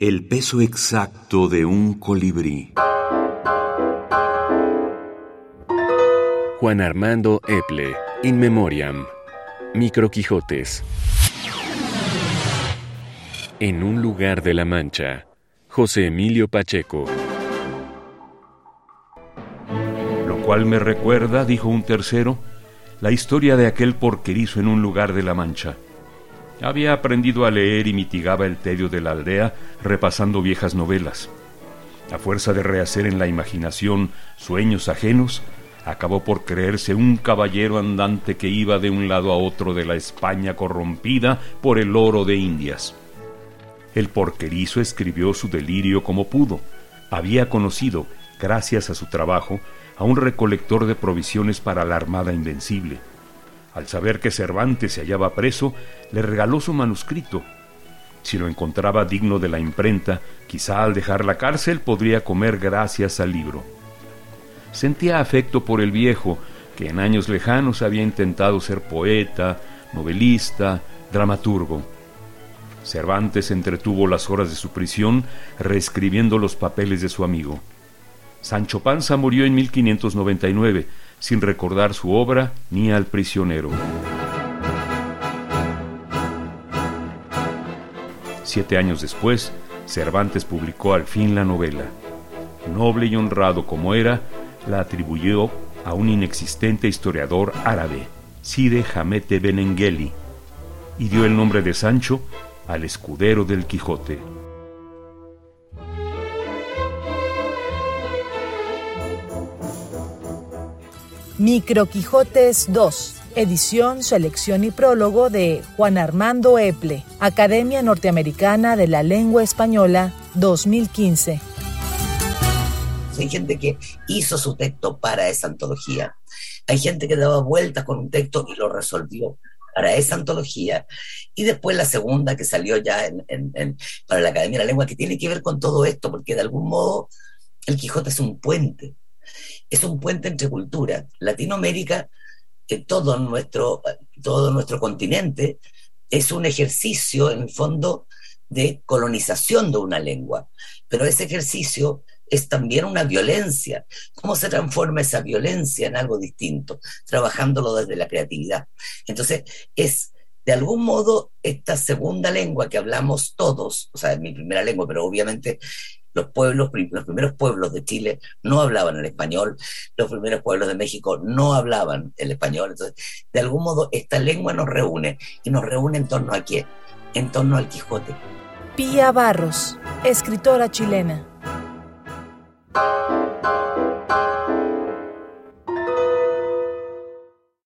El peso exacto de un colibrí. Juan Armando Eple, In Memoriam. Micro Quijotes. En un lugar de la Mancha. José Emilio Pacheco. Lo cual me recuerda, dijo un tercero, la historia de aquel porquerizo en un lugar de la Mancha había aprendido a leer y mitigaba el tedio de la aldea repasando viejas novelas. A fuerza de rehacer en la imaginación sueños ajenos, acabó por creerse un caballero andante que iba de un lado a otro de la España corrompida por el oro de Indias. El porquerizo escribió su delirio como pudo. Había conocido, gracias a su trabajo, a un recolector de provisiones para la Armada Invencible al saber que Cervantes se hallaba preso, le regaló su manuscrito. Si lo encontraba digno de la imprenta, quizá al dejar la cárcel podría comer gracias al libro. Sentía afecto por el viejo, que en años lejanos había intentado ser poeta, novelista, dramaturgo. Cervantes entretuvo las horas de su prisión reescribiendo los papeles de su amigo. Sancho Panza murió en 1599, sin recordar su obra ni al prisionero. Siete años después, Cervantes publicó al fin la novela. Noble y honrado como era, la atribuyó a un inexistente historiador árabe, Side Hamete Benengeli, y dio el nombre de Sancho al escudero del Quijote. Micro Quijotes 2, edición, selección y prólogo de Juan Armando Eple, Academia Norteamericana de la Lengua Española 2015. Hay gente que hizo su texto para esa antología. Hay gente que daba vueltas con un texto y lo resolvió para esa antología. Y después la segunda que salió ya para la Academia de la Lengua, que tiene que ver con todo esto, porque de algún modo el Quijote es un puente es un puente entre culturas. Latinoamérica, que todo nuestro, todo nuestro continente, es un ejercicio, en el fondo, de colonización de una lengua. Pero ese ejercicio es también una violencia. ¿Cómo se transforma esa violencia en algo distinto? Trabajándolo desde la creatividad. Entonces, es de algún modo esta segunda lengua que hablamos todos, o sea, es mi primera lengua, pero obviamente los pueblos, los primeros pueblos de Chile no hablaban el español, los primeros pueblos de México no hablaban el español. Entonces, de algún modo, esta lengua nos reúne y nos reúne en torno a qué? En torno al Quijote. Pía Barros, escritora chilena.